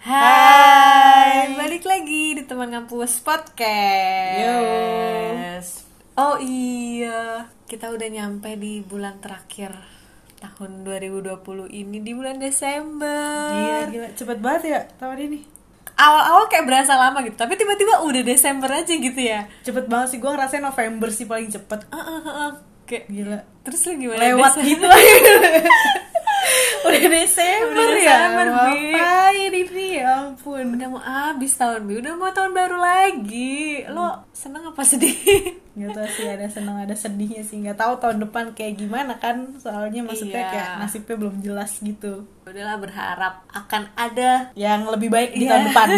Hai, balik lagi di teman ngampus podcast. Oh iya, kita udah nyampe di bulan terakhir tahun 2020 ini di bulan Desember. Iya gila cepet banget ya tahun ini Awal-awal kayak berasa lama gitu, tapi tiba-tiba udah Desember aja gitu ya. Cepet banget sih gue ngerasain November sih paling cepet ah, ah, ah. Kayak Gila terus lu gimana? Lewat Desember? gitu aja Udah Desember Udah ya Desember. Ngapain ini ya ampun Udah mau habis tahun bi, udah mau tahun baru lagi. Lo seneng apa sedih? Gak tau sih ada seneng ada sedihnya sih Gak tahu tahun depan kayak gimana kan Soalnya maksudnya Iya. kayak nasibnya belum jelas gitu Udahlah berharap akan ada Yang lebih baik di Iya. tahun depan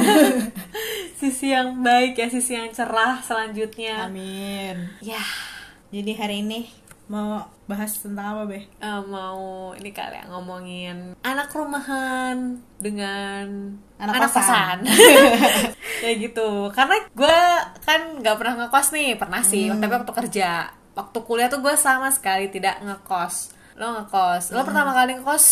sisi yang baik ya, sisi yang cerah selanjutnya. Amin Ya, Jadi hari ini mau bahas tentang apa Be? eh, mau ini kali ya ngomongin anak rumahan dengan Anak kosan. ya gitu. Karena gue kan nggak pernah ngekos nih, pernah sih. Hmm. Tapi waktu kerja, waktu kuliah tuh gue sama sekali tidak ngekos. Lo ngekos. Lo Hmm. pertama kali ngekos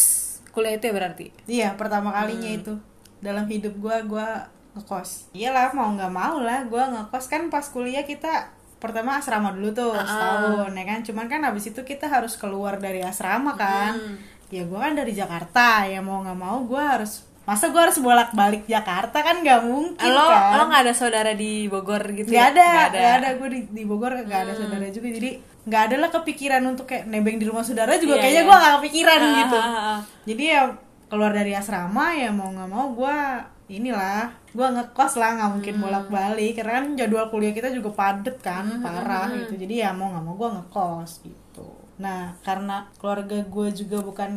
kuliah itu ya berarti? Iya pertama kalinya Hmm. itu dalam hidup gua gua ngekos. Iyalah mau nggak mau lah gua ngekos kan pas kuliah kita pertama asrama dulu tuh Ah, setahun ya kan. Cuman kan habis itu kita harus keluar dari asrama kan. Hmm. Ya gua kan dari Jakarta ya mau nggak mau gua harus masa gua harus bolak balik Jakarta kan nggak mungkin lo kan. lo nggak ada saudara di Bogor gitu Gak ya? ada, Nggak gak ada, gue di, di Bogor gak ada saudara juga jadi nggak ada lah kepikiran untuk kayak nebeng di rumah saudara juga Iya, kayaknya iya. gue gak kepikiran Ah, gitu jadi ya keluar dari asrama ya mau nggak mau gue inilah gue ngekos lah nggak mungkin Hmm. bolak balik karena kan jadwal kuliah kita juga padet kan Hmm, parah gitu. Jadi ya mau nggak mau gue ngekos gitu. Nah karena keluarga gue juga bukan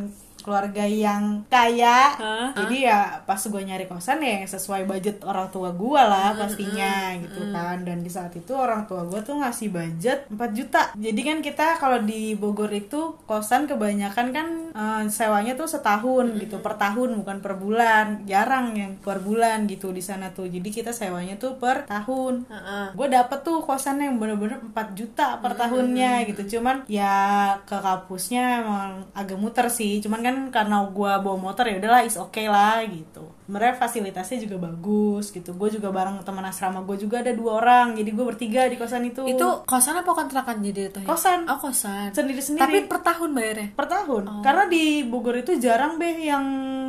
keluarga yang kaya. Hah? jadi ya pas gue nyari kosan ya yang sesuai budget orang tua gue lah pastinya gitu kan. Dan di saat itu orang tua gue tuh ngasih budget 4 juta. Jadi kan kita kalau di Bogor itu kosan kebanyakan kan eh, sewanya tuh setahun gitu per tahun bukan per bulan. Jarang yang per bulan gitu di sana tuh. Jadi kita sewanya tuh per tahun. Gue dapet tuh kosan yang bener-bener 4 juta per tahunnya gitu. cuman ya ke kampusnya emang agak muter sih. Cuman kan karena gue bawa motor ya udahlah is oke lah gitu sebenarnya fasilitasnya juga bagus gitu gue juga bareng teman asrama gue juga ada dua orang jadi gue bertiga di kosan itu Itu kosan apa kontrakan jadi itu? ya? Kosan. Oh kosan. sendiri-sendiri Tapi per tahun bayarnya? per tahun karena di Bogor itu jarang beh yang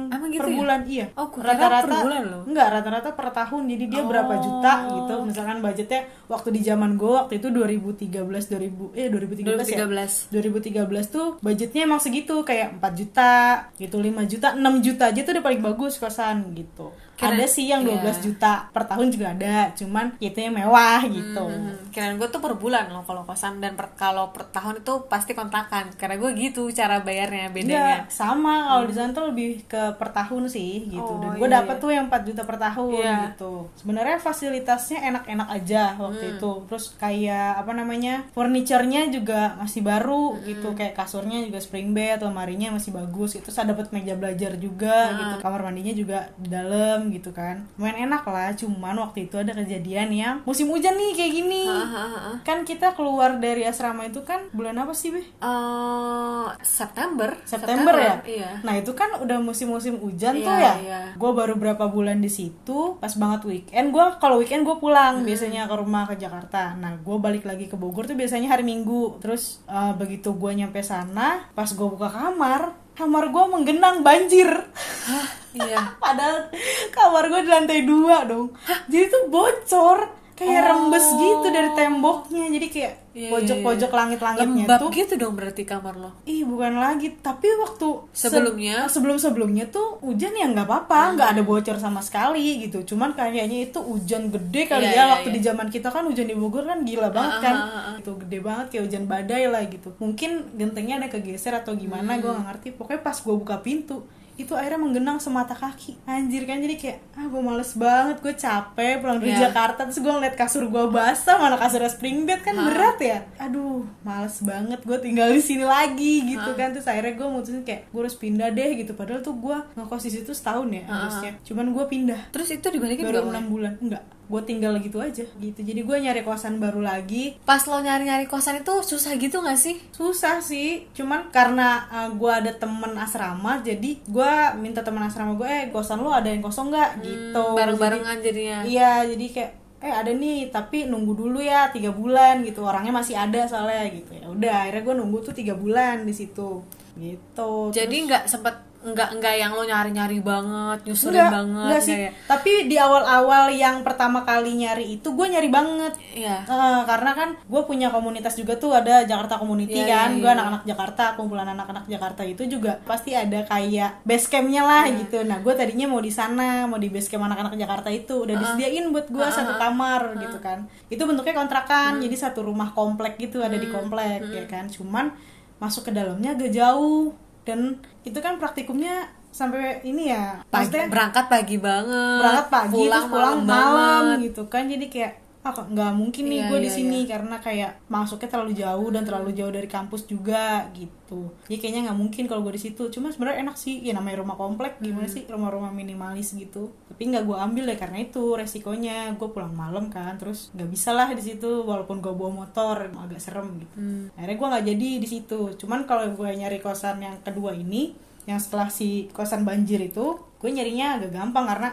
Emang gitu per ya? bulan iya Oh, kira per bulan loh. enggak rata-rata per tahun jadi dia berapa Oh. juta gitu misalkan budgetnya waktu di zaman gue waktu itu 2013 2000 eh 2013, ya 2013. 2013 tuh budgetnya emang segitu kayak 4 juta gitu 5 juta 6 juta aja tuh udah paling bagus kosan gitu Kira- ada sih yang 12 iya. juta per tahun juga ada cuman itu yang mewah gitu Hmm, kirain gue tuh per bulan loh kalau kosan dan per, kalau per tahun itu pasti kontrakan karena gue gitu cara bayarnya bedanya. sama kalau di sana tuh lebih ke per tahun sih gitu. Oh, Dan gue iya, dapet iya. tuh yang 4 juta per tahun Iya. gitu. Sebenarnya fasilitasnya enak-enak aja waktu Hmm. itu. Terus kayak apa namanya? furniturnya juga masih baru Hmm. gitu. Kayak kasurnya juga spring bed, lemarinya masih bagus. Itu saya dapet meja belajar juga Hmm. gitu. Kamar mandinya juga di dalam gitu kan. Lumayan enak lah, cuman waktu itu ada kejadian yang musim hujan nih kayak gini. Hahaha. Kan kita keluar dari asrama itu kan bulan apa sih, Beh? Eh, September. September, ya? Iya. Nah itu kan udah musim-musim hujan tuh Iya, ya. iya. Gue baru berapa bulan di situ, pas banget weekend. Gue kalau weekend gue pulang Hmm. biasanya ke rumah ke Jakarta. Nah gue balik lagi ke Bogor tuh biasanya hari Minggu. Terus eh, begitu gue nyampe sana, pas gue buka kamar, kamar gue menggenang banjir. Iya. Padahal kamar gue di lantai dua dong. Jadi tuh bocor, kayak rembes gitu dari temboknya. Jadi kayak Oh. Iya, pojok-pojok iya. langit-langitnya Lembab tuh gitu dong berarti kamar lo. Ih bukan lagi, tapi waktu se- Sebelumnya? sebelum sebelumnya tuh hujan ya nggak apa-apa, nggak ada bocor sama sekali gitu. Cuman kayaknya itu hujan gede kali Iya, ya iya, waktu iya. di zaman kita kan hujan di Bogor kan gila banget kan, ah, ah. itu gede banget kayak hujan badai lah gitu. Mungkin gentengnya ada kegeser atau Hmm. gimana, gue nggak ngerti. Pokoknya pas gue buka pintu itu airnya menggenang semata kaki. Anjir kan jadi kayak ah gue males banget gue capek pulang dari Iya. Jakarta. Terus gue ngeliat kasur gue basah mana kasurnya spring bed kan berat ya. Aduh males banget gue tinggal di sini lagi gitu kan. Terus akhirnya gue mutusin kayak gue harus pindah deh gitu. Padahal tuh gue ngekos di situ setahun ya harusnya. Cuman gue pindah. Terus itu dibalikin baru enam bulan. Enggak gue tinggal gitu aja gitu. Jadi gue nyari kosan baru lagi. Pas lo nyari-nyari kosan itu susah gitu gak sih? susah sih. Cuman karena uh, gue ada temen asrama jadi gue minta temen asrama gue eh kosan lu ada yang kosong nggak? Gitu. Hmm, Bareng-barengan jadinya. Iya, jadi kayak eh ada nih tapi nunggu dulu ya tiga bulan gitu. Orangnya masih ada soalnya gitu. Ya udah akhirnya gue nunggu tuh tiga bulan di situ. Gitu. Jadi nggak sempet nggak nggak yang lo nyari-nyari banget, nyusulin enggak, banget enggak sih. ya? tapi di awal-awal yang pertama kali nyari itu gue nyari banget. Iya. Eh, karena kan gue punya komunitas juga tuh ada Jakarta Community Iya, kan. Iya, gue iya. anak-anak Jakarta kumpulan anak-anak Jakarta itu juga pasti ada kayak base campnya lah Iya. gitu. Nah gue tadinya mau di sana mau di base camp anak-anak Jakarta itu udah disediain buat gue satu kamar gitu kan. Itu bentuknya kontrakan Hmm. jadi satu rumah komplek gitu ada di komplek ya kan. Cuman masuk ke dalamnya agak jauh dan itu kan praktikumnya sampai ini ya Pagi, berangkat pagi banget. berangkat pagi pulang terus pulang malam, banget. gitu kan jadi kayak ah nggak mungkin nih Iya, gue di iya, sini karena kayak masuknya terlalu jauh dan terlalu jauh dari kampus juga gitu. Jadi kayaknya nggak mungkin kalau gue di situ. Cuma sebenarnya enak sih ya namanya rumah komplek gimana Hmm. sih rumah-rumah minimalis gitu. Tapi nggak gue ambil ya karena itu resikonya. Gue pulang malam kan terus nggak bisa lah di situ walaupun gue bawa motor agak serem gitu. Hmm. akhirnya gue nggak jadi di situ. Cuman kalau gue nyari kosan yang kedua ini yang setelah si kosan banjir itu gue nyarinya agak gampang karena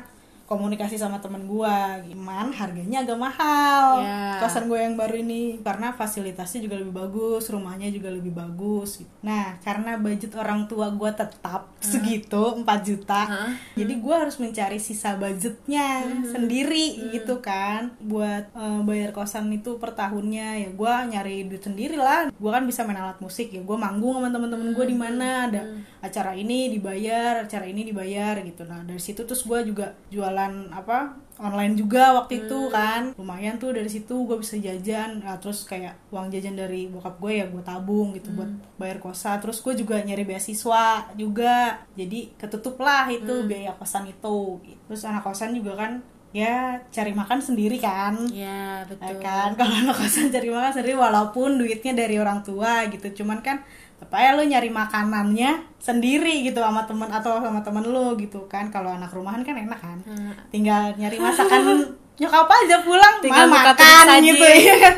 komunikasi sama temen gue gimana harganya agak mahal. Ya. kosan gue yang baru ini karena fasilitasnya juga lebih bagus rumahnya juga lebih bagus gitu. nah karena budget orang tua gue tetap segitu 4 juta Hah? jadi gue harus mencari sisa budgetnya sendiri gitu kan. Buat eh, bayar kosan itu per tahunnya ya gue nyari duit sendiri lah. Gue kan bisa main alat musik ya gue manggung sama temen-temen gue di mana. Ada acara ini dibayar acara ini dibayar gitu. Nah dari situ terus gue juga jualan apa online juga waktu itu kan. Lumayan tuh dari situ gue bisa jajan. Nah, terus kayak uang jajan dari bokap gue ya gue tabung gitu buat bayar kosan terus gue juga nyari beasiswa juga. Jadi ketutup lah itu biaya kosan itu. Gitu. terus anak kosan juga kan ya cari makan sendiri kan. Iya Ya betul. kan? Kalau anak kosan cari makan sendiri walaupun duitnya dari orang tua gitu. Cuman kan apa ya lo nyari makanannya sendiri gitu sama temen atau sama temen lo gitu kan. Kalau anak rumahan kan enak kan. Hmm. tinggal nyari masakan nyokap aja pulang. Tinggal ma buka makan tulis saji. gitu ya kan.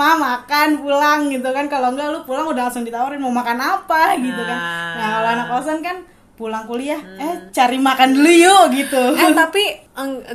Ma makan pulang gitu kan. Kalau enggak lu pulang udah langsung ditawarin mau makan apa gitu kan. Nah. nah. kalau anak kosan kan pulang kuliah eh cari makan dulu yuk gitu. Eh tapi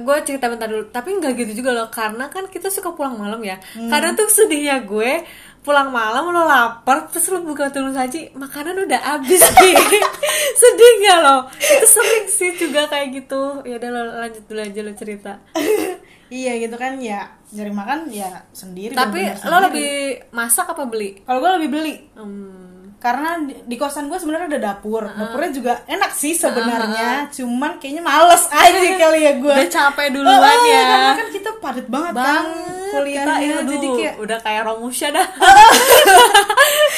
gue cerita bentar dulu. Tapi nggak gitu juga loh. Karena kan kita suka pulang malam ya. Hmm. kadang tuh sedihnya gue pulang malam lo lapar terus lo buka tulung saji makanan udah habis Ki. sedih nggak lo? Itu sering sih juga kayak gitu. Ya udah lo lanjut dulu aja lo cerita. Iya gitu kan ya. Nyari makan ya sendiri tapi lo sendiri. lebih masak apa beli? Kalau gue lebih beli. Hmm. karena di, di kosan gue sebenarnya ada dapur. Dapurnya juga enak sih sebenarnya. Cuman kayaknya males aja kali ya gue udah capek duluan Oh, ya. karena kan kita padat banget, kan banget kuliahnya kita, jadi aduh, kayak udah kayak Romusha dah.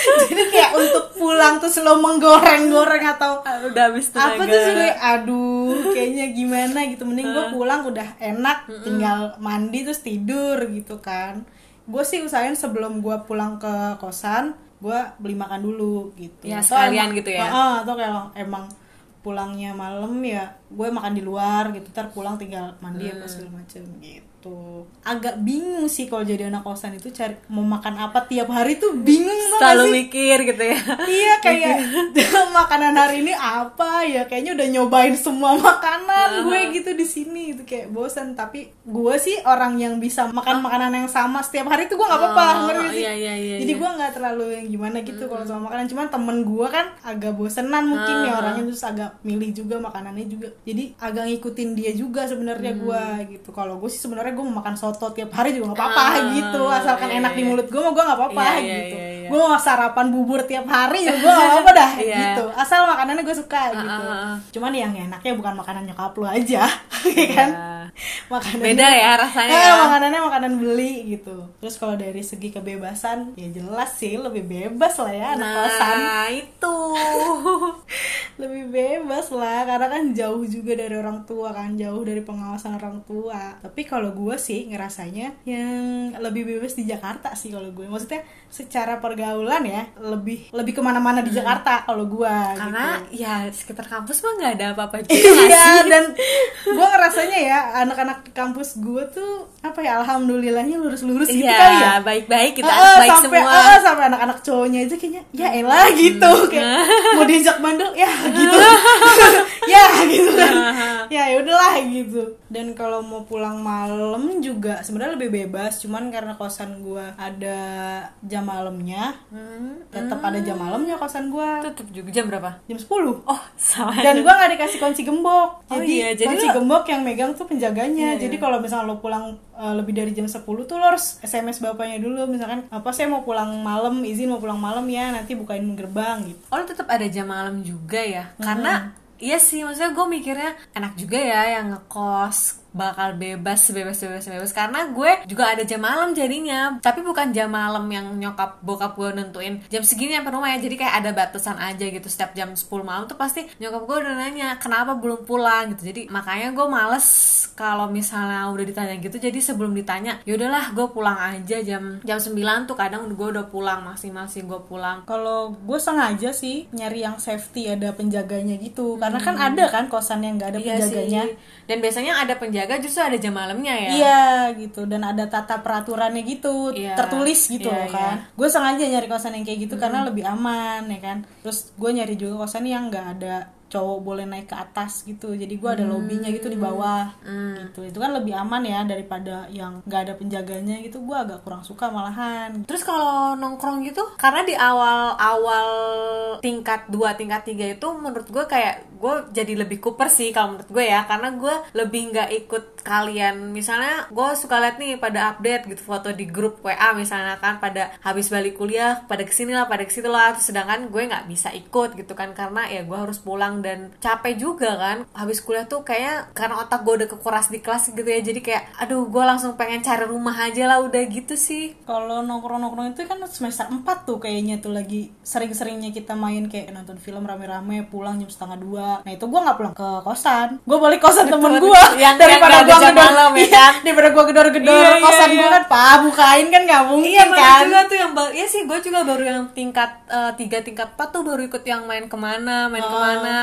Jadi kayak untuk pulang tuh selalu menggoreng-goreng atau udah habis tenaga apa tuh sih aduh kayaknya gimana gitu. Mending gue pulang udah enak tinggal mandi terus tidur gitu kan. Gue sih usahain sebelum gue pulang ke kosan gue beli makan dulu gitu. Ya, Atau sekalian emang- gitu ya? Heeh, atau kayak emang pulangnya malam ya gue makan di luar gitu. Ntar pulang tinggal mandi apa segala macem gitu agak bingung sih kalau jadi anak kosan itu cari mau makan apa tiap hari tuh bingung selalu sih? mikir gitu ya. Iya kayak makanan hari ini apa ya? Kayaknya udah nyobain semua makanan gue gitu di sini itu kayak bosan tapi gue sih orang yang bisa makan makanan yang sama setiap hari itu gue nggak apa-apa Oh, ngerti sih? iya, iya, iya, jadi iya. gue nggak terlalu yang gimana gitu kalau sama makanan. Cuman temen gue kan agak bosenan mungkin ya orangnya terus agak milih juga makanannya juga. Jadi agak ngikutin dia juga sebenarnya gue gitu. Kalau gue sih sebenarnya gue mau makan soto tiap hari juga nggak apa-apa Ah, gitu asalkan iya, enak di iya. mulut gue mau gue nggak apa-apa Iya, iya, gitu iya, iya. gue mau sarapan bubur tiap hari ya gue gak apa-apa dah Iya. gitu asal makanannya gue suka gitu ah, ah. cuman yang enaknya bukan makanan nyokap lu aja ya kan makanan beda ya rasanya Eh, ya makanannya makanan beli gitu terus kalau dari segi kebebasan ya jelas sih lebih bebas lah ya anak kosan nah itu lebih bebas lah karena kan jauh juga dari orang tua kan jauh dari pengawasan orang tua tapi kalau gue sih ngerasanya yang lebih bebas di Jakarta sih kalau gue maksudnya secara pergaulan ya lebih lebih ke mana-mana di Jakarta kalau gue Hmm. karena gitu. ya sekitar kampus mah nggak ada apa-apa juga Iya sih? dan gue ngerasanya ya anak-anak kampus gue tuh apa ya alhamdulillahnya lurus-lurus gitu Iya, kali ya. baik-baik kita anak baik sampai, semua. ah, sampai anak-anak cowoknya aja kayaknya ya elah gitu. Kayak mau diajak bandel? Ya gitu. Ya gitu kan. Ya ya udahlah gitu. Dan kalau mau pulang malam juga sebenarnya lebih bebas cuman karena kosan gua ada jam malamnya Hmm, tetap ada jam malamnya kosan gua. Tutup juga jam berapa? jam 10 Oh, sama. dan gua nggak dikasih kunci gembok. Oh jadi, iya, jadi kunci lo- gembok yang megang tuh penjaganya jadi kalau misalnya lo pulang uh, lebih dari jam 10 tuh lo harus sms bapaknya dulu. Misalkan apa saya mau pulang malam? Izin mau pulang malam ya nanti bukain gerbang gitu. Oh, lu tetap ada jam malam juga ya? Karena iya sih, maksudnya gue mikirnya enak juga ya yang ngekos bakal bebas bebas bebas bebas. Karena gue juga ada jam malam jadinya. Tapi bukan jam malam yang nyokap bokap gue nentuin jam segini sampai rumah ya. Jadi kayak ada batasan aja gitu. Setiap jam 10 malam tuh pasti nyokap gue udah nanya kenapa belum pulang? Gitu. Jadi makanya gue males kalau misalnya udah ditanya gitu. Jadi sebelum ditanya yaudahlah gue pulang aja jam jam 9 tuh kadang gue udah pulang maksimal sih gue pulang. Kalau gue sengaja sih nyari yang safety ada penjaganya gitu. Karena kan ada kan kosan yang nggak ada Iya penjaganya. Sih. Dan biasanya ada penjaga justru ada jam malamnya ya. Iya gitu dan ada tata peraturannya gitu Iya. tertulis gitu Iya, loh kan. Gue sengaja nyari kosan yang kayak gitu karena lebih aman ya kan. Terus gue nyari juga kosan yang nggak ada cowok boleh naik ke atas gitu. Jadi gue ada lobbynya gitu di bawah gitu. Itu kan lebih aman ya daripada yang nggak ada penjaganya gitu. Gue agak kurang suka malahan. Terus kalau nongkrong gitu, karena di awal-awal tingkat 2, tingkat 3 itu menurut gue kayak gue jadi lebih kuper sih kalau menurut gue ya karena gue lebih nggak ikut kalian misalnya gue suka liat nih pada update gitu foto di grup WA misalnya kan pada habis balik kuliah pada ke sini lah pada ke situ lah Terus sedangkan gue nggak bisa ikut gitu kan karena ya gue harus pulang dan capek juga kan habis kuliah tuh kayak karena otak gue udah kekuras di kelas gitu ya jadi kayak aduh gue langsung pengen cari rumah aja lah udah gitu sih Kalau nongkrong-nongkrong itu kan semester 4 tuh kayaknya tuh lagi sering-seringnya kita main kayak nonton film rame-rame pulang jam setengah dua. Nah itu gue nggak pulang ke kosan, gue balik kosan temen gue Yang- daripada gue gedor, malam ya iya, kan? daripada gue gedor-gedor Iya, iya, kosan iya. gue kan, pak bukain kan nggak mungkin Iya kan? juga tuh yang Iya sih gue juga baru yang tingkat eh, tiga tingkat 4 tuh baru ikut yang main ke mana main ke mana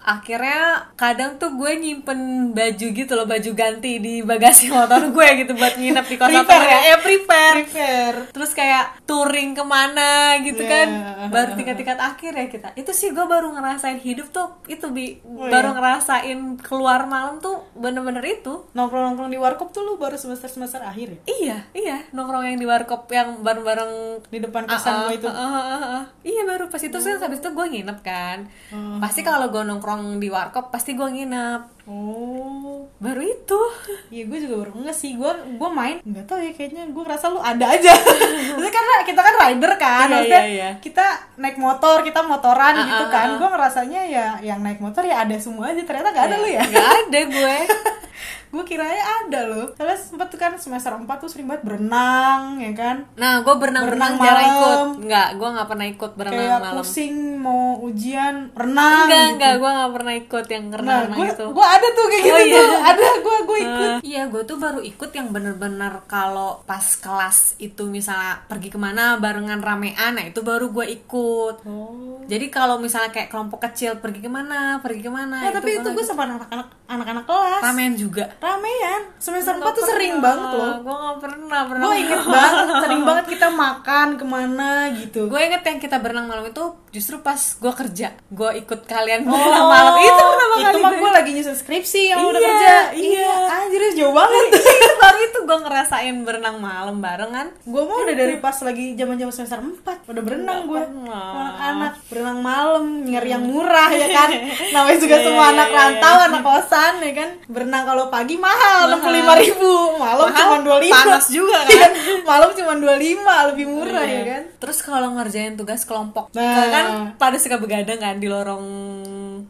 akhirnya kadang tuh gue nyimpen baju gitu loh baju ganti di bagasi motor gue gitu buat nginep di kosan Prepare ya? Eh, prepare Prepare. terus kayak touring ke mana gitu Iya. kan baru tingkat-tingkat akhir ya kita itu sih gue baru ngerasain hidup tuh itu bi Oh, baru iya. ngerasain keluar malam tuh bener-bener itu Nongkrong-nongkrong di warkop tuh lu baru semester-semester akhir ya? iya iya nongkrong yang di warkop yang bareng-bareng Di depan kosan Ah, gue itu. ah, ah, ah, ah. Iya baru pas itu sih habis itu gue nginep kan. Hmm. Pasti kalau gue nongkrong di warkop pasti gue nginep. Oh, Baru itu. Iya gue juga baru enggak sih gue gue main nggak tahu ya kayaknya gue ngerasa lu ada aja Maksudnya karena kita kan rider kan Iya, maksudnya iya, iya. kita naik motor kita motoran Ah, gitu ah, kan ah. gue ngerasanya ya yang naik motor ya ada semua aja ternyata nggak ada lu ya Gak ada gue. gue kiranya ada loh soalnya sempet tuh kan semester 4 tuh sering banget berenang ya kan Nah gue berenang-berenang Berenang jarang malam. ikut. Enggak, gue nggak pernah ikut berenang kayak malam. pusing mau ujian renang Enggak, gitu. enggak, gue gak pernah ikut yang nah renang-renang gue itu. gue ada tuh kayak Oh, gitu iya. tuh ada gue gue ikut Eh, iya, gue tuh baru ikut yang bener-bener kalau pas kelas itu misalnya pergi ke mana barengan ramean, nah itu baru gue ikut. oh Jadi kalau misalnya kayak kelompok kecil pergi ke mana, pergi ke mana, Nah, tapi itu gue sama anak-anak anak-anak kelas ramean juga. Ramean semester 4 tuh sering banget loh Gue gak pernah pernah. gue inget banget sering banget kita makan ke mana gitu Gue inget yang kita berenang malam itu justru pas gue kerja. Gue ikut kalian berenang malam itu pertama Oh, itu kali. mah gue- lagi nyusun skripsi yang udah Iya, kerja iya. anjir jauh banget Itu baru itu gue ngerasain berenang malam barengan. gue mah udah dari pas lagi zaman zaman semester 4 udah berenang gue pernah. anak berenang malam nyari yang murah ya kan namanya juga Iya, semua iya, anak iya, rantau anak kosan ya kan berenang kalau pagi mahal enam puluh lima ribu malam cuma dua lima panas juga kan. malam cuma dua lima lebih murah Iya. ya kan Terus kalau ngerjain tugas kelompok, Nah. kan pada suka begadang kan di lorong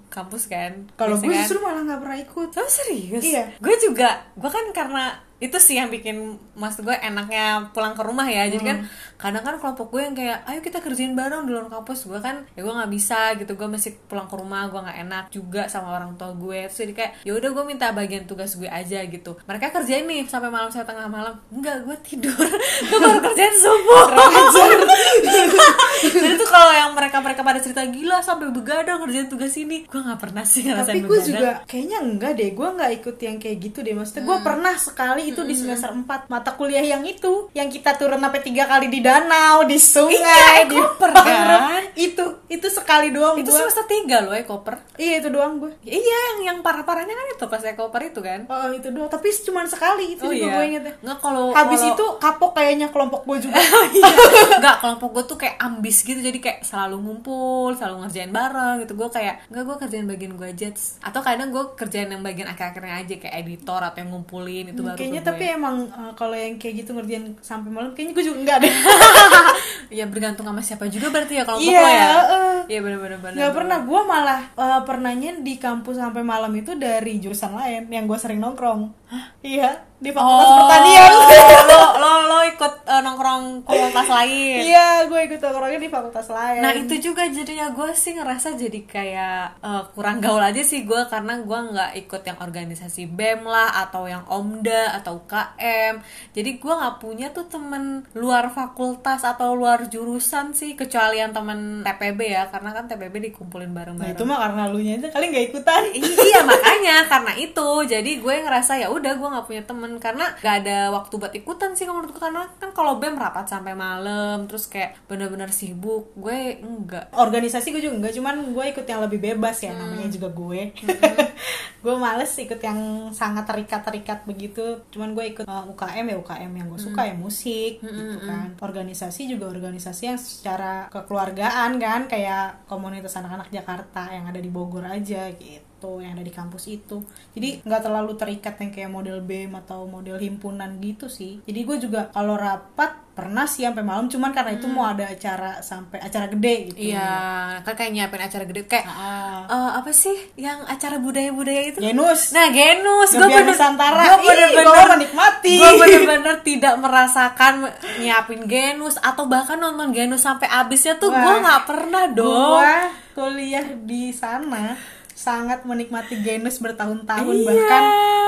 kampus kan kalau gue kan. justru malah nggak pernah ikut Oh serius? Iya. Gue juga, gue kan karena itu sih yang bikin mas gue enaknya pulang ke rumah ya. Jadi kan Hmm. kadang kan kelompok gue yang kayak, ayo kita kerjain bareng di luar kampus. Gue kan, ya gue nggak bisa gitu. Gue masih pulang ke rumah, gue nggak enak juga sama orang tua gue. Terus jadi kayak, ya udah gue minta bagian tugas gue aja gitu. Mereka kerjain nih sampai malam sampai tengah malam. Enggak, gue tidur. gue baru kerjain subuh. Jadi tuh kalau yang mereka mereka pada cerita gila sampai begadang kerjain tugas ini, gue nggak pernah sih ngerasain tapi gue juga kayaknya enggak deh gue nggak ikut yang kayak gitu deh maksudnya gue pernah sekali itu di semester 4 mata kuliah yang itu yang kita turun sampai tiga kali di danau di sungai Iya, di koper, kan? itu itu sekali doang itu gue semester tiga loh ya koper. Iya itu doang gue Ya, iya yang yang parah parahnya kan itu pas koper itu kan? Oh itu doang tapi cuma sekali itu juga gue inget ya. Nggak kalau habis kalau- itu kapok kayaknya kelompok gue juga. Iya. nggak kelompok gue tuh kayak ambis gitu jadi kayak selalu ngumpul selalu ngerjain bareng gitu. Gue kayak nggak gue kerjain bagian gue aja. Atau kadang gue kerjain yang bagian akhir-akhirnya aja kayak editor atau yang ngumpulin itu baru kayaknya gue. tapi emang uh, kalau yang kayak gitu ngerjain sampai malam kayaknya gue juga enggak deh ya bergantung sama siapa juga berarti ya kalau Iya, lo ya iya benar-benar nggak pernah gue malah uh, pernahnya di kampus sampai malam itu dari jurusan lain yang gue sering nongkrong iya di fakultas Oh, pertanian. Lo lo lo ikut eh, nongkrong komunitas lain? Iya gue ikut nongkrongnya di fakultas lain. Nah itu juga jadinya gue sih ngerasa jadi kayak eh, kurang gaul aja sih gue karena gue nggak ikut yang organisasi bem lah atau yang omda atau UKM jadi gue nggak punya tuh temen luar fakultas atau luar jurusan sih kecuali yang temen TPB ya karena kan TPB dikumpulin nah bareng-bareng itu mah karena lu nya aja kali nggak ikutan. Iya makanya karena itu. Jadi gue ngerasa ya udah gue nggak punya temen. Karena gak ada waktu buat ikutan sih kalau menurut gue karena kan kalau bem rapat sampai malam terus kayak bener-bener sibuk gue enggak. Organisasi gue juga enggak cuman gue ikut yang lebih bebas ya Hmm. namanya juga gue. Gue males ikut yang sangat terikat-terikat begitu. Cuman gue ikut uh, UKM ya UKM yang gue Hmm. suka ya musik gitu kan. organisasi juga organisasi yang secara kekeluargaan kan kayak komunitas anak-anak Jakarta yang ada di Bogor aja gitu yang ada di kampus itu jadi nggak terlalu terikat yang kayak model BEM atau model himpunan gitu sih jadi gue juga kalau rapat pernah sih sampai malam cuman karena itu mau ada acara sampai acara gede gitu Hmm. Iya, kan kayak nyiapin acara gede kayak Ah. eh, apa sih yang acara budaya-budaya itu? Genus. Nah, Genus. Gebiar bener- Nusantara. gua Ih, bener-bener gua menikmati. Gue bener-bener tidak merasakan nyiapin Genus atau bahkan nonton Genus sampai habisnya tuh gue nggak pernah dong. Gua kuliah di sana sangat menikmati genus bertahun-tahun Iya. bahkan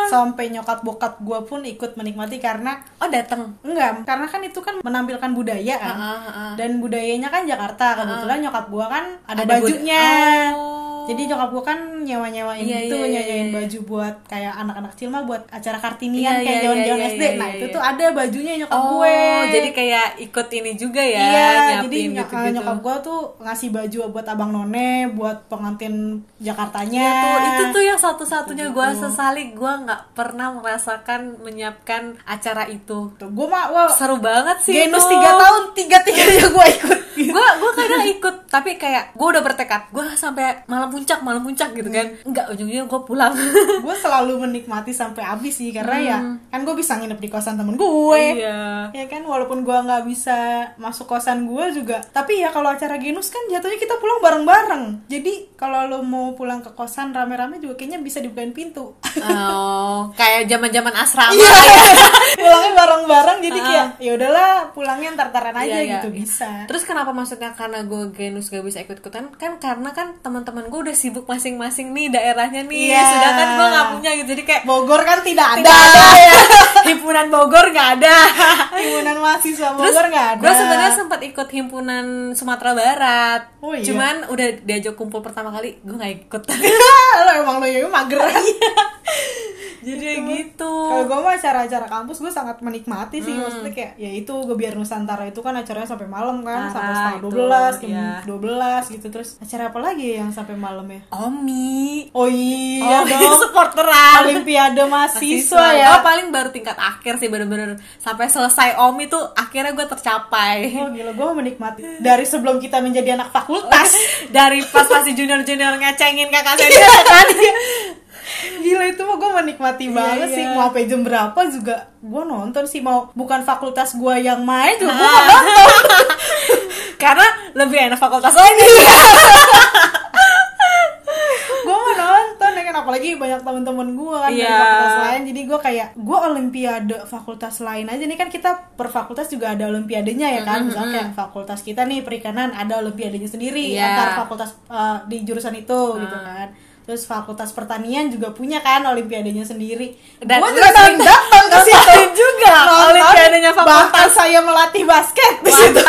sampai nyokap bokap gua pun ikut menikmati karena Oh, dateng. enggak karena kan itu kan menampilkan budaya kan Ah, ah, ah. dan budayanya kan Jakarta kebetulan nyokap gua kan ada, Ada bajunya Oh. Jadi nyokap gua kan nyewa-nyewain Iya, gitu iya, iya, nyanyain iya. baju buat kayak anak-anak kecil mah buat acara kartinian Iya, kayak iya, jaman-jaman iya, SD iya, nah itu tuh ada bajunya nyokap Oh, gue jadi kayak ikut ini juga ya, iya jadi ny- gitu-gitu. nyokap gue tuh ngasih baju buat abang none buat pengantin Jakartanya Iya tuh, itu tuh yang satu-satunya gue Gitu. sesali gue nggak pernah merasakan menyiapkan acara itu. tuh gue mah wah Seru banget sih genus itu. tiga tahun tiga tiganya gue ikut gue gue kadang ikut tapi kayak gue udah bertekad gue sampai malam puncak malam puncak gitu kan. Enggak ujungnya gue pulang. Gue selalu menikmati sampai habis sih karena ya kan gue bisa nginep di kosan temen gue iya. Ya kan walaupun gue nggak bisa masuk kosan gue juga. Tapi ya kalau acara genus kan jatuhnya kita pulang bareng-bareng. Jadi kalau lo mau pulang ke kosan rame-rame juga kayaknya bisa dibukain pintu. Oh kayak zaman zaman asrama. Iya, pulangnya bareng-bareng jadi kayak ya udahlah pulangnya ntar-taran aja Iya, iya. gitu bisa. Terus kenapa maksudnya karena gue genus gak bisa ikut-ikutan? Kan karena kan teman-teman gue udah sibuk masing-masing nih daerahnya nih. Iya. Sedangkan gue nggak punya gitu. Jadi kayak Bogor kan tidak ada. tidak ada ya. Himpunan Bogor nggak ada. Himpunan mahasiswa Bogor nggak ada. gue sebenarnya sempat ikut himpunan Sumatera Barat. Oh, iya. Cuman udah diajak kumpul pertama kali gue nggak ikut. lo emang lo ya mager. Jadi kayak gitu. Kalau gue mah acara-acara kampus gue sangat menikmati sih Hmm. maksudnya kayak ya itu Gebiar Nusantara itu kan acaranya sampai malam kan sampai setengah 12 jam iya. 12 gitu terus acara apa lagi yang sampai malam ya? Omi. Oh iya oh, dong supporteran. Olimpiade mahasiswa ya. Gue paling baru tingkat akhir sih bener-bener sampai selesai Omi tuh akhirnya gue tercapai. Oh gila gue menikmati dari sebelum kita menjadi anak fakultas Dari pas masih junior-junior ngecengin kakak Iya. senior kan. Gila itu mah gue menikmati Iya, banget iya. sih Mau sampai jam berapa juga gue nonton sih. Mau bukan fakultas gue yang main juga gue Ah. nonton. Karena lebih enak fakultas lain. Gue apalagi banyak teman-teman gue kan dari Iya. fakultas lain. Jadi gue kayak gue olimpiade fakultas lain aja. Nih kan kita per fakultas juga ada olimpiadenya ya kan? Misalnya kayak fakultas kita nih perikanan ada olimpiadenya sendiri. Iya. antar fakultas uh, di jurusan itu gitu kan terus fakultas pertanian juga punya kan olimpiadenya sendiri. Dan gue juga sering datang ke situ juga olimpiadenya fakultas. bahkan saya melatih basket. Di situ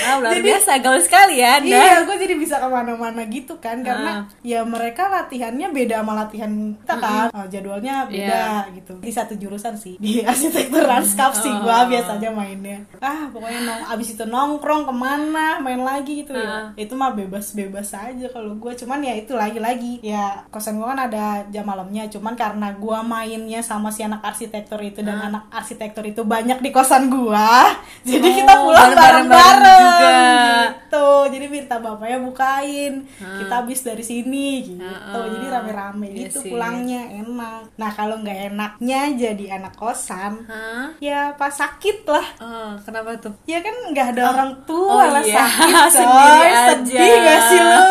Wow. Ah, luar biasa gaul sekali ya Anda. Iya, gue jadi bisa ke mana-mana gitu kan karena ya mereka latihannya beda sama latihan kita kan, Oh, jadwalnya beda Iya. gitu. Di satu jurusan sih di arsitektur lanskap sih gue biasanya mainnya. Ah pokoknya nong abis itu nongkrong ke mana main lagi gitu ya. Itu mah bebas-bebas aja kalau gue cuman ya itu lagi-lagi ya kosan gue kan ada jam malamnya cuman karena gue mainnya sama si anak arsitektur itu dan anak arsitektur itu banyak di kosan gue jadi kita Oh, pulang bareng-bareng. Gitu. Jadi minta bapaknya bukain. Kita habis dari sini gitu. Jadi rame-rame. Gitu sih. pulangnya enak. Nah kalau nggak enaknya jadi anak kosan. Hah? ya pas sakit lah. Oh, kenapa tuh? ya kan nggak ada orang tua oh lah iya, sakit sendiri aja. sedih gak sih lu?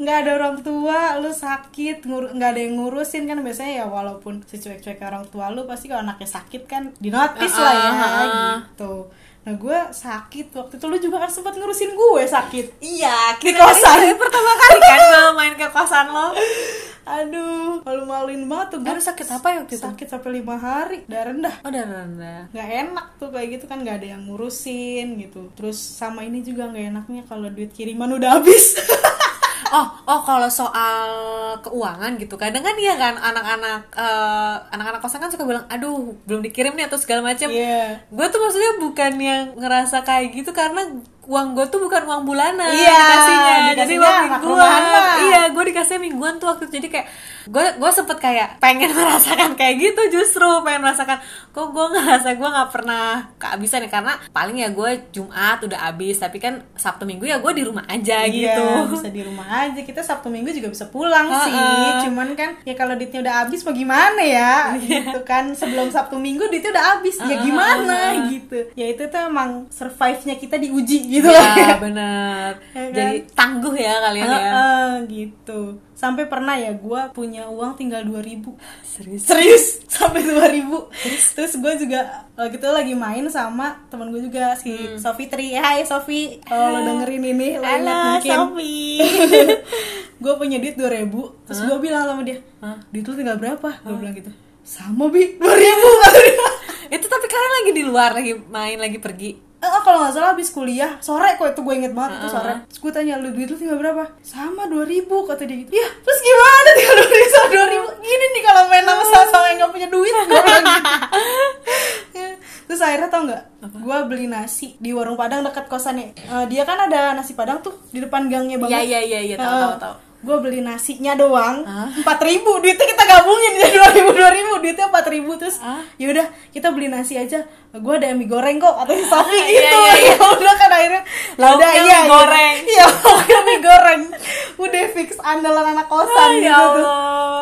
Nggak ada orang tua lu sakit nggak ada yang ngurusin kan. Biasanya ya walaupun secuek-cuek orang tua lu pasti kalau anaknya sakit kan dinotis lah ya ah. gitu nah gue sakit. Waktu itu lu juga kan sempat ngurusin gue sakit. Iya, di kosan. pertama kali kan gue main ke kosan lo. aduh malu-maluin banget tuh gue Aduh, sakit apa ya waktu itu? sakit sampai lima hari. Darah rendah. Oh, udah rendah. nggak enak tuh kayak gitu kan nggak ada yang ngurusin gitu. Terus sama ini juga nggak enaknya kalau duit kiriman udah habis Oh, oh kalau soal keuangan gitu. Kadang kan iya kan anak-anak eh, anak-anak kosan kan suka bilang, "Aduh, belum dikirim nih" atau segala macam. Iya. Gue tuh maksudnya bukan yang ngerasa kayak gitu karena uang gue tuh bukan uang bulanan Iya, dikasihnya. Jadi dikasihnya uang anak mingguan. iya gue dikasih mingguan tuh waktu itu. Jadi kayak gue gue sempet kayak pengen merasakan kayak gitu justru. Pengen merasakan kok gue ngerasa gue nggak pernah kehabisan ya? Karena paling ya gue Jumat udah habis. Tapi kan Sabtu Minggu ya gue di rumah aja gitu. Iya, bisa di rumah aja. Kita sabtu minggu juga bisa pulang Ha-ha. sih. Cuman kan ya kalau duitnya udah habis mau gimana ya? Gitu kan. Sebelum sabtu minggu duitnya udah habis. Ya gimana gitu. Ya itu tuh emang survive nya kita diuji gitu ya bener Ya kan? jadi tangguh ya kalian ya. Heeh, gitu. Sampai pernah ya gue punya uang tinggal 2000 serius? Serius sampai 2000 terus? Gue juga waktu itu lagi main sama temen gue juga si Sofi Tri Eh, hai Sofi. Kalau lo dengerin ini lo halo mungkin. Sofi gue punya duit 2000 terus gue bilang sama dia Hah? duit lu tinggal berapa? Gue bilang gitu sama bi 2000 kata dia itu tapi kalian lagi di luar lagi main lagi pergi Eh, oh, kalau nggak salah habis kuliah. Sore kok itu gue inget banget itu sore. terus gue tanya lu duit lu tinggal berapa? Sama 2000 kata dia gitu. Ya terus gimana tinggal 2000 sama 2000 gini nih kalau main sama sama yang nggak punya duit. Gue bilang gitu. Ya. terus akhirnya tau nggak gue beli nasi di warung padang dekat kosannya. Eh, dia kan ada nasi padang tuh di depan gangnya banget. Iya, iya, iya, iya, tahu, tahu, tahu. Gue beli nasinya doang. Empat ribu duitnya kita gabungin jadi dua ribu dua ribu duitnya empat ribu terus Hah? yaudah kita beli nasi aja. Gue ada mie goreng kok atau si Sofi Iya, gitu. iya, iya. Ya udah kan akhirnya Lauknya udah, mie goreng. iya mie goreng. Udah fix andalan anak kosan Ah, gitu ya tuh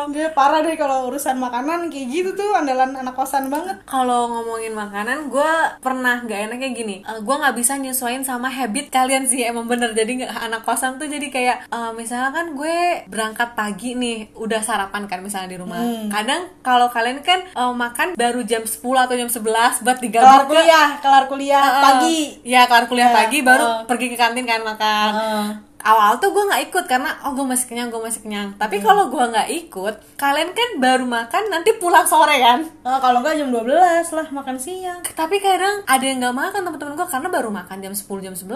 dia parah deh kalau urusan makanan kayak gitu tuh andalan anak kosan banget. Kalau ngomongin makanan gue pernah nggak enaknya gini. Gue nggak bisa nyesuaiin sama habit kalian sih emang bener. Jadi anak kosan tuh jadi kayak eh, misalnya kan gue berangkat pagi nih udah sarapan kan misalnya di rumah. Kadang kalau kalian kan eh, makan baru jam 10 atau jam 11 buat tiga kelar kuliah kelar kuliah pagi. Ya kelar kuliah Ya, pagi baru uh. pergi ke kantin kan makan. Heeh. Awal tuh gue nggak ikut karena oh gue masih kenyang gue masih kenyang tapi kalau gue nggak ikut kalian kan baru makan nanti pulang sore kan Eh, kalau enggak jam 12 lah makan siang tapi kadang ada yang nggak makan teman-teman gue karena baru makan jam 10 jam 11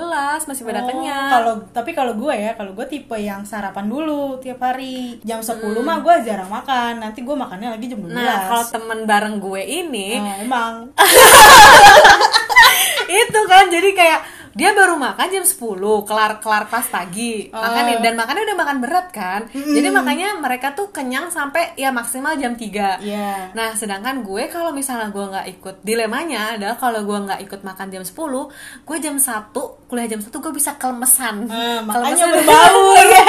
masih pada Oh, kenyang Kalau tapi kalau gue ya, kalau gue tipe yang sarapan dulu tiap hari. Jam 10 Hmm. mah gue jarang makan. Nanti gue makannya lagi jam 12. nah kalau temen bareng gue ini Nah, emang itu kan jadi kayak dia baru makan jam 10 kelar kelar kelas pagi makan dan makannya udah makan berat kan jadi makanya mereka tuh kenyang sampai ya maksimal jam 3 Iya. nah sedangkan gue kalau misalnya gue nggak ikut dilemanya adalah kalau gue nggak ikut makan jam 10 gue jam 1 kuliah jam 1 gue bisa kelemesan Nah, makanya Kelemesan. berbau. Iya.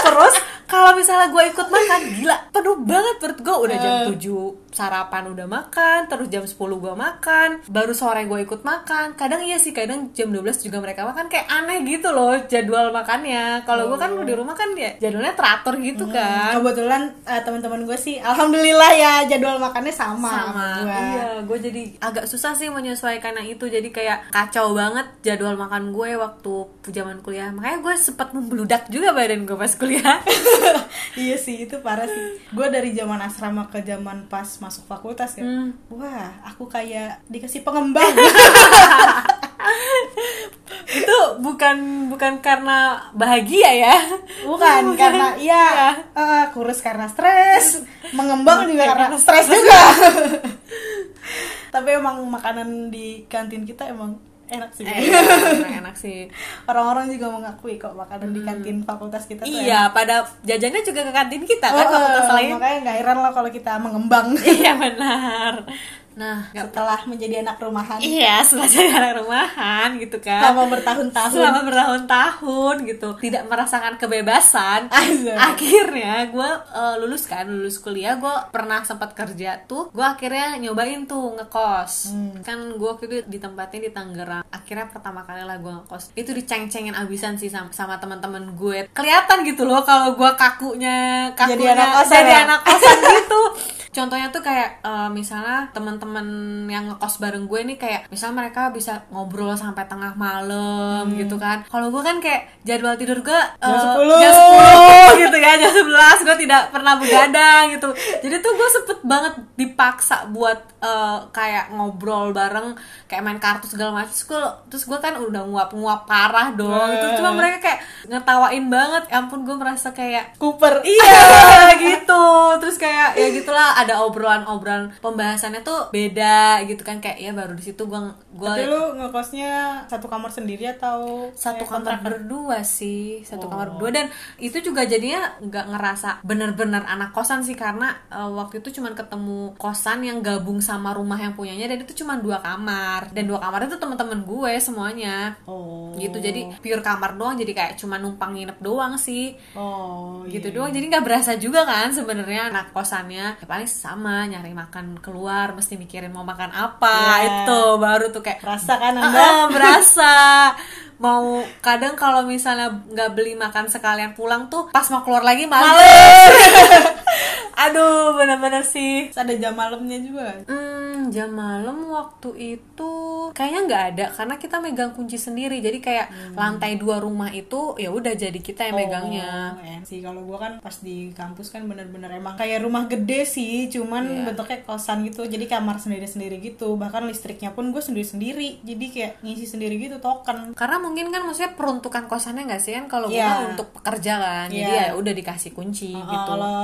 terus kalau misalnya gue ikut makan gila penuh banget perut gue udah jam Eh. 7 sarapan udah makan terus jam 10 gue makan baru sore gue ikut makan. Kadang iya sih kadang jam 12 juga mereka makan kayak aneh gitu loh jadwal makannya. Kalau gue kan di rumah kan ya jadwalnya teratur gitu kan. Kebetulan eh, teman-teman gue sih alhamdulillah ya jadwal makannya sama sama. gua. iya gue jadi agak susah sih menyesuaikan yang itu. Jadi kayak kacau banget jadwal makan gue waktu zaman kuliah. Makanya gue sempat membludak juga badan gue pas kuliah iya sih itu parah sih. Gue dari zaman asrama ke zaman pas masuk fakultas ya. Hmm. wah aku kayak dikasih pengembang. Itu bukan bukan karena bahagia ya? Bukan karena iya eh, kurus karena stres mengembang juga karena stres. juga. Tapi emang makanan di kantin kita emang enak sih. Eh, enak, enak sih. Orang-orang juga mengakui kok makanan di kantin fakultas kita tuh enak. iya pada jajannya juga ke kantin kita kan Oh, fakultas eh, lain. makanya nggak heran lah kalau kita mengembang. Iya benar nah nggak- setelah menjadi anak rumahan. Iya setelah jadi anak rumahan gitu kan. Selama bertahun-tahun. Selama bertahun-tahun gitu. Tidak merasakan kebebasan. Asik. akhirnya gue lulus kan lulus kuliah gue pernah sempat kerja tuh gue akhirnya nyobain tuh ngekos. Kan gue waktu itu ditempatin di Tangerang. Akhirnya pertama kali lah gue ngekos. Itu diceng-cengin abisan sih sama, sama teman-teman gue. Kelihatan gitu loh kalau gue kakunya kakunya Jadi anak kosan jadi ya? anak kosan gitu contohnya tuh kayak eh, misalnya teman-teman yang ngekos bareng gue nih kayak misalnya mereka bisa ngobrol sampai tengah malam gitu kan. Kalau gue kan kayak jadwal tidur gue eh, Jam 10. jam 10 gitu ya jam 11 gue tidak pernah begadang gitu. Jadi tuh gue sempet banget dipaksa buat eh, kayak ngobrol bareng kayak main kartu segala macam terus gue terus gue kan udah nguap-nguap parah dong itu cuma mereka kayak ngetawain banget. Ya ampun gue merasa kayak Cooper. Iya gitu. Terus kayak ya gitulah ada obrolan-obrolan pembahasannya tuh beda gitu kan kayak ya baru di situ gue gue tapi lu ngekosnya satu kamar sendiri atau satu kamar kontrakan? berdua sih satu Oh. kamar berdua dan itu juga jadinya nggak ngerasa bener-bener anak kosan sih karena eh, waktu itu cuman ketemu kosan yang gabung sama rumah yang punyanya dan itu cuma dua kamar dan dua kamar itu teman-teman gue semuanya oh gitu jadi pure kamar doang jadi kayak cuma numpang nginep doang sih oh gitu iya. doang jadi nggak berasa juga kan sebenarnya anak kosannya ya paling sama nyari makan keluar mesti mikirin mau makan apa Iya. itu. Baru tuh kayak Rasa kan anda? ah, berasa. Mau kadang kalau misalnya nggak beli makan sekalian pulang tuh pas mau keluar lagi males, aduh bener-bener sih ada jam malamnya juga kan? Hmm, jam malam waktu itu kayaknya nggak ada karena kita megang kunci sendiri. Jadi kayak lantai dua rumah itu ya udah jadi kita yang megangnya. Oh, enak sih kalau gua kan pas di kampus kan bener-bener emang kayak rumah gede sih cuman Iya. bentuknya kosan gitu jadi kamar sendiri-sendiri gitu bahkan listriknya pun gue sendiri-sendiri jadi kayak ngisi sendiri gitu token Karena mungkin kan maksudnya peruntukan kosannya nggak sih kan kalau gua Iya. untuk pekerja kan. Jadi Iya. ya udah dikasih kunci Uh, gitu. Kalau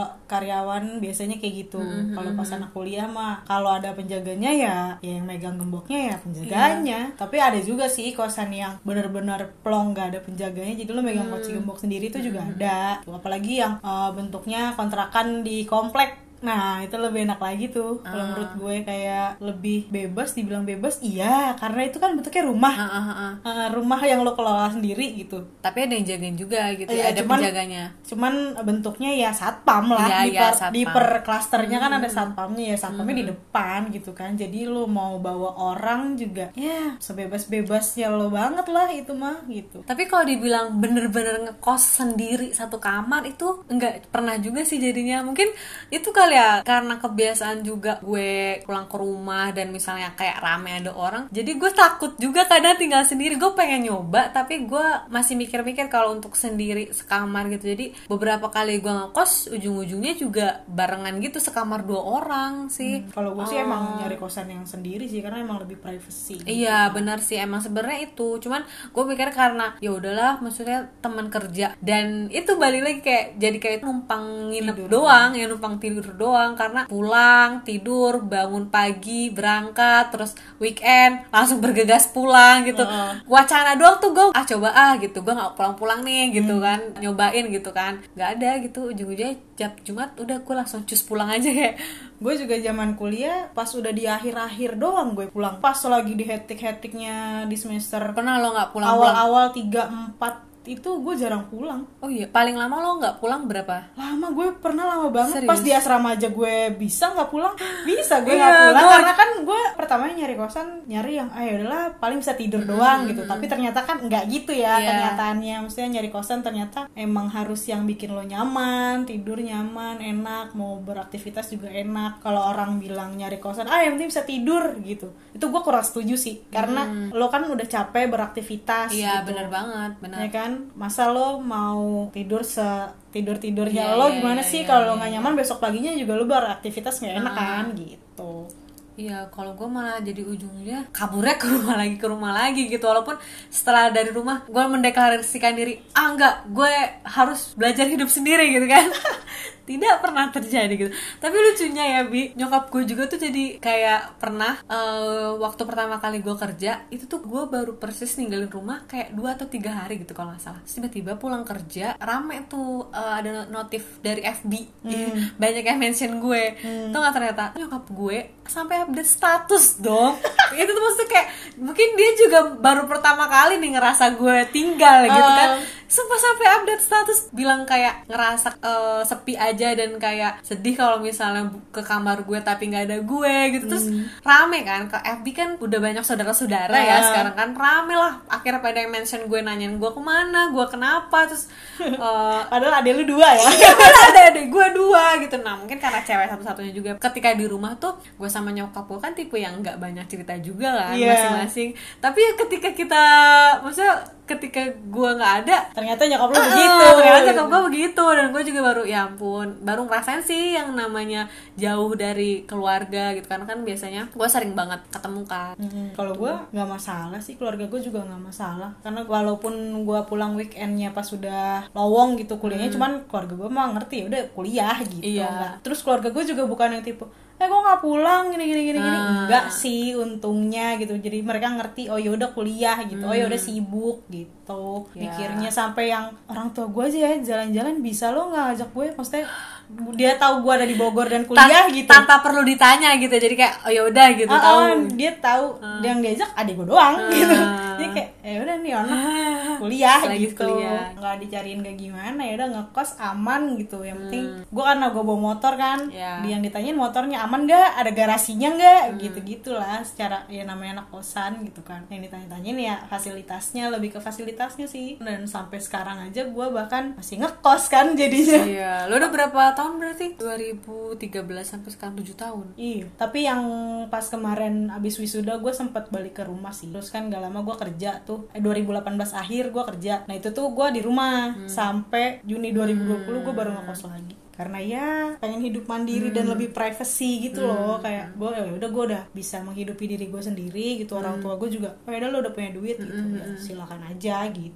karyawan biasanya kayak gitu. Kalau pas anak kuliah mah kalau ada penjaganya ya, ya yang megang gemboknya ya penjaganya. Tapi ada juga sih kosan yang benar-benar plong gak ada penjaganya. Jadi lo megang kunci gembok sendiri itu juga ada. Tuh, apalagi yang uh, bentuknya kontrakan di komplek. Nah itu lebih enak lagi tuh. Kalau menurut gue kayak lebih bebas. Dibilang bebas, iya. Karena itu kan bentuknya rumah. Ah, ah, ah. Uh, rumah yang lo kelola sendiri gitu. Tapi ada yang jagain juga gitu. Iya, ya, ada cuman- penjaganya. cuman bentuknya ya satpam lah Iya, di, iya, per, satpam. di per klasternya kan ada satpamnya ya satpamnya di depan gitu kan jadi lo mau bawa orang juga ya sebebas-bebasnya lo banget lah itu mah gitu Tapi kalau dibilang bener-bener ngekos sendiri satu kamar itu enggak pernah juga sih jadinya. Mungkin itu ya karena kebiasaan juga gue pulang ke rumah dan misalnya kayak rame ada orang. Jadi gue takut juga kadang tinggal sendiri. Gue pengen nyoba tapi gue masih mikir-mikir kalau untuk sendiri sekamar gitu. Jadi beberapa kali gue ngekos ujung-ujungnya juga barengan gitu sekamar dua orang sih. kalau gue sih emang nyari kosan yang sendiri sih karena emang lebih privacy Iya benar sih emang sebenarnya itu cuman gue pikir karena ya udahlah maksudnya teman kerja dan itu balik lagi kayak jadi kayak numpang nginep doang ya numpang tidur doang karena pulang tidur bangun pagi berangkat terus weekend langsung bergegas pulang gitu. Wacana doang tuh gue ah coba ah gitu. Gue nggak pulang-pulang nih gitu kan. Nyobain gitu kan. Nggak ada gitu. Ujung-ujungnya jam Jumat udah gue langsung cus pulang aja kayak. Gue juga zaman kuliah pas udah di akhir-akhir doang gue pulang. Pas lagi di hektik-hektiknya di semester pernah lo nggak pulang-pulang? awal-awal tiga empat itu gue jarang pulang. Oh iya, paling lama lo nggak pulang berapa? lama gue pernah lama banget. Serius? pas di asrama aja gue bisa nggak pulang bisa gue nggak pulang. gue- karena kan gue pertamanya nyari kosan nyari yang ah udahlah paling bisa tidur doang gitu. Tapi ternyata kan nggak gitu ya Iya. kenyataannya. Maksudnya nyari kosan ternyata emang harus yang bikin lo nyaman tidur nyaman enak mau beraktivitas juga enak. Kalau orang bilang nyari kosan ah yang penting bisa tidur gitu. Itu gue kurang setuju sih karena lo kan udah capek beraktivitas Iya, gitu. bener banget, bener. ya kan masa lo mau tidur se tidur tidurnya Iya, lo iya, gimana iya, sih iya, kalau lo iya. nggak nyaman besok paginya juga lo beraktivitas nggak enak kan gitu Iya, kalau gue malah jadi ujungnya kaburnya ke rumah lagi ke rumah lagi gitu. Walaupun setelah dari rumah gue mendeklarasikan diri, ah enggak, gue harus belajar hidup sendiri gitu kan. Tidak pernah terjadi gitu. Tapi lucunya ya bi, nyokap gue juga tuh jadi kayak pernah eh, waktu pertama kali gue kerja itu tuh gue baru persis ninggalin rumah kayak dua atau tiga hari gitu kalau nggak salah. Tiba-tiba pulang kerja rame tuh eh, ada notif dari FB banyak yang mention gue. Tuh nggak ternyata nyokap gue sampai update status dong. itu tuh maksudnya kayak mungkin dia juga baru pertama kali nih ngerasa gue tinggal gitu kan. Sumpah sampai update status bilang kayak ngerasa eh, sepi aja dan kayak sedih kalau misalnya ke kamar gue tapi nggak ada gue gitu. Terus rame kan ke FB kan udah banyak saudara-saudara ya Ah. sekarang kan. Rame lah akhirnya pada yang mention gue nanyain gue ke mana gue kenapa terus eh, padahal ada lu dua ya? Iya ada adik gue dua gitu. Nah mungkin karena cewek satu-satunya juga. Ketika di rumah tuh Gue sama nyokap gue kan tipe yang nggak banyak cerita juga kan Iya. Masing-masing. Tapi ketika kita Maksudnya ketika gue nggak ada ternyata nyokap lu Ah, begitu. ya nyokap gue begitu Dan gue juga baru Ya ampun Baru ngerasain sih Yang namanya Jauh dari keluarga gitu. Karena kan biasanya Gue sering banget ketemu kan Mm-mm. Kalau gue nggak masalah sih keluarga gue juga nggak masalah. Karena walaupun gue pulang weekendnya pas sudah lowong gitu kuliahnya cuman keluarga gue mah ngerti ya udah kuliah gitu Iya. nggak- terus keluarga gue juga bukan yang tipe eh gue nggak pulang gini gini gini gini. Ah. enggak sih untungnya gitu. Jadi mereka ngerti oh ya udah kuliah gitu. Oh ya udah sibuk gitu. Ya. mikirnya sampai yang orang tua gue aja ya jalan-jalan bisa lo nggak ajak gue. Maksudnya dia tahu gue ada di Bogor dan kuliah Tan- gitu. Tanpa perlu ditanya gitu Jadi kayak Oh ya udah gitu Ah, tahu. ah, dia tahu. Yang diajak adik gue doang gitu. Jadi kayak ya udah nih anak kuliah Lagi gitu. kuliah. nggak dicariin kayak gimana ya udah ngekos aman gitu. Yang penting gue karena gue bawa motor kan. Ya. dia yang ditanyain motornya aman nggak ada garasinya nggak gitu gitulah secara ya namanya anak kosan gitu kan. Yang ditanya-tanyain ya fasilitasnya lebih ke fasilitasnya sih. Dan sampai sekarang aja gue bahkan masih ngekos kan jadinya. Iya, lo udah berapa tahun berarti? 2013 sampai sekarang 7 tahun. Iya, tapi yang pas kemarin abis wisuda gue sempat balik ke rumah sih. Terus kan gak lama gue kerja tuh. Eh 2018 akhir gue kerja. Nah itu tuh gue di rumah sampai Juni 2020 gue baru ngekos lagi. Karena ya pengen hidup mandiri dan lebih privacy gitu loh. Kayak gue ya udah gue udah bisa menghidupi diri gue sendiri gitu. Orang tua gue juga, oh ya udah lo udah punya duit gitu. Ya, silakan aja gitu.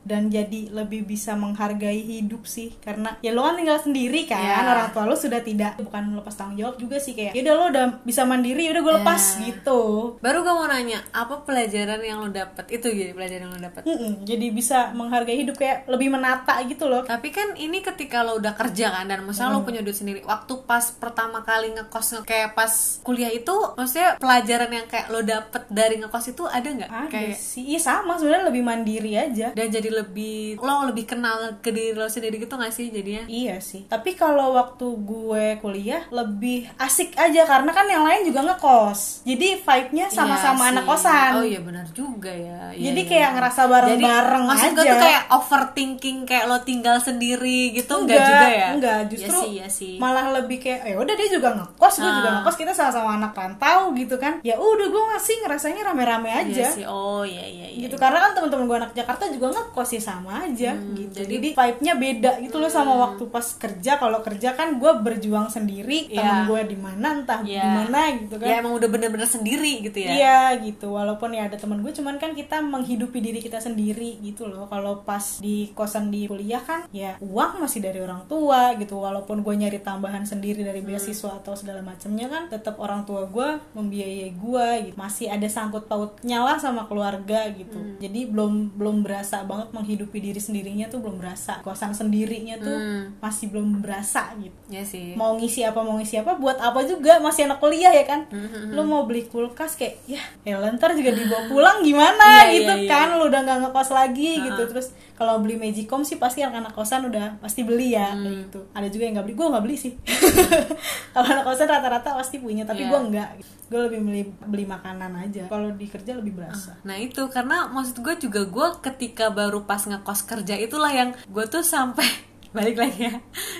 Dan jadi lebih bisa menghargai hidup sih. Karena ya lo kan tinggal sendiri kan. Iya. Orang tua lo sudah tidak bukan lepas tanggung jawab juga sih kayak yaudah lo udah bisa mandiri udah gue lepas Ya. gitu Baru gue mau nanya, apa pelajaran yang lo dapet? Itu jadi pelajaran yang lo dapet. Mm-mm, jadi bisa menghargai hidup kayak lebih menata gitu loh Tapi kan ini ketika lo udah kerja kan dan misalnya lo punya duit sendiri. Waktu pas pertama kali ngekos nge- kayak pas kuliah itu, maksudnya pelajaran yang kayak lo dapet dari ngekos itu ada nggak? ada Kayak sih iya sama sebenarnya lebih mandiri aja dan jadi lebih lo lebih kenal ke diri lo sendiri gitu gak sih jadinya? Iya sih. Tapi kalau waktu gue kuliah lebih asik aja karena kan yang lain juga ngekos. Jadi vibe-nya sama-sama Iya anak kosan. Oh iya benar juga ya. Iya, Jadi iya, kayak iya. ngerasa bareng-bareng Jadi, maksud gue aja. tuh kayak overthinking kayak lo tinggal sendiri gitu enggak, juga ya? Enggak, justru ya sih, ya sih. malah lebih kayak ya udah dia juga ngekos, gue juga Ah. ngekos, kita sama-sama anak rantau gitu kan. Ya udah gue ngasih ngerasanya rame-rame Iya aja. sih. Oh iya iya iya. gitu karena kan teman-teman gue anak Jakarta juga ngekos ya sama aja Hmm, gitu jadi- jadi, vibe-nya beda gitu loh sama waktu pas kerja kalau kerja kan gue berjuang sendiri Iya. teman gue di mana entah Iya. di mana gitu kan Ya emang udah bener-bener sendiri gitu ya. Iya gitu, walaupun ya ada teman gue, cuman kan kita menghidupi diri kita sendiri gitu loh. Kalau pas di kosan di kuliah kan, ya uang masih dari orang tua gitu. Walaupun gue nyari tambahan sendiri dari Hmm. beasiswa atau segala macamnya kan, tetap orang tua gue membiayai gue gitu. Masih ada sangkut pautnya lah sama keluarga gitu. Hmm. Jadi belum belum berasa banget menghidupi diri sendirinya tuh belum berasa. Kosan sendirinya tuh Hmm. masih belum berasa gitu. Ya sih. Mau ngisi apa mau ngisi apa buat apa juga? Masih anak kuliah ya kan? Hmm, lu mau beli kulkas kayak ya ya ntar juga dibawa pulang gimana? Iya, gitu iya. kan? Lu udah nggak ngekos lagi gitu. Terus kalau beli magicom sih pasti anak-anak kosan udah pasti beli ya Hmm. kayak gitu. Ada juga yang nggak beli gue nggak beli sih. Kalau anak kosan rata-rata pasti punya tapi Iya. gue nggak. Gue lebih beli beli makanan aja. Kalau di kerja lebih berasa. Nah itu karena maksud gue juga gue ketika baru pas ngekos kerja itulah yang gue tuh sampai balik lagi ya.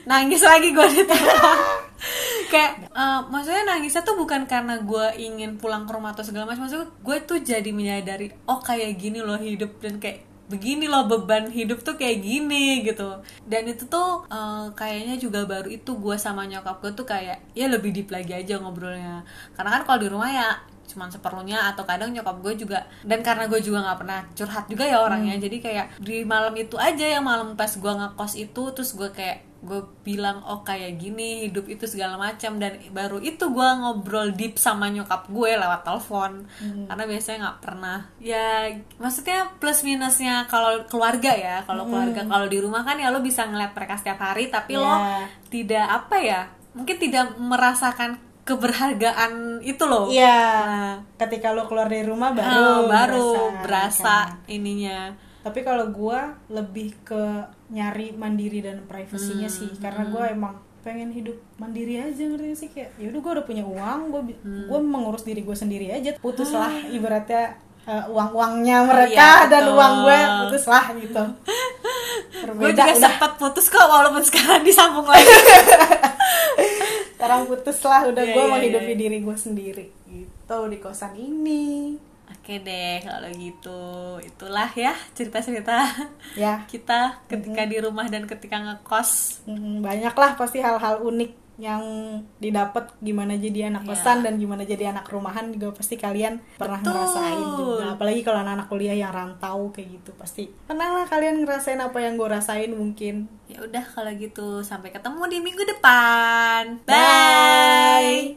Nangis lagi gue di kayak eh, maksudnya nangisnya tuh bukan karena gue ingin pulang ke rumah atau segala macam maksudnya gue tuh jadi menyadari oh kayak gini loh hidup dan kayak begini loh beban hidup tuh kayak gini gitu. Dan itu tuh eh, kayaknya juga baru itu gue sama nyokap gue tuh kayak ya lebih deep lagi aja ngobrolnya. Karena kan kalau di rumah ya cuman seperlunya atau kadang nyokap gue juga dan karena gue juga nggak pernah curhat juga ya orangnya jadi kayak di malam itu aja yang malam pas gue ngekos itu terus gue kayak gue bilang oh kayak gini hidup itu segala macam dan baru itu gue ngobrol deep sama nyokap gue lewat telepon karena biasanya nggak pernah. Ya maksudnya plus minusnya kalau keluarga ya kalau keluarga kalau di rumah kan ya lo bisa ngeliat mereka setiap hari tapi lo Ya. tidak apa ya mungkin tidak merasakan keberhargaan itu loh Iya, Nah, ketika lo keluar dari rumah baru ah, baru berasa, berasa kan. ininya Tapi kalau gua lebih ke nyari mandiri dan privasinya Hmm, sih, karena gua emang pengen hidup mandiri aja ngerti sih kayak ya udah gua udah punya uang, gua bi- Hmm. gua mengurus diri gua sendiri aja. Putuslah ibaratnya eh, uang-uangnya mereka Iya, dan betul. uang gue putuslah gitu. gue juga udah sempat putus kok walaupun sekarang disambung lagi sekarang putuslah udah Iya, gua iya, menghidupi iya. diri gua sendiri gitu di kosan ini. oke deh kalau gitu. Itulah ya cerita-cerita Ya, kita ketika di rumah dan ketika ngekos. Mm, banyak lah pasti hal-hal unik yang didapat gimana jadi anak Iya. kosan dan gimana jadi anak rumahan juga pasti kalian pernah Betul. ngerasain juga apalagi kalau anak-anak kuliah yang rantau kayak gitu pasti pernah lah kalian ngerasain apa yang gue rasain mungkin ya udah kalau gitu sampai ketemu di minggu depan Bye. bye.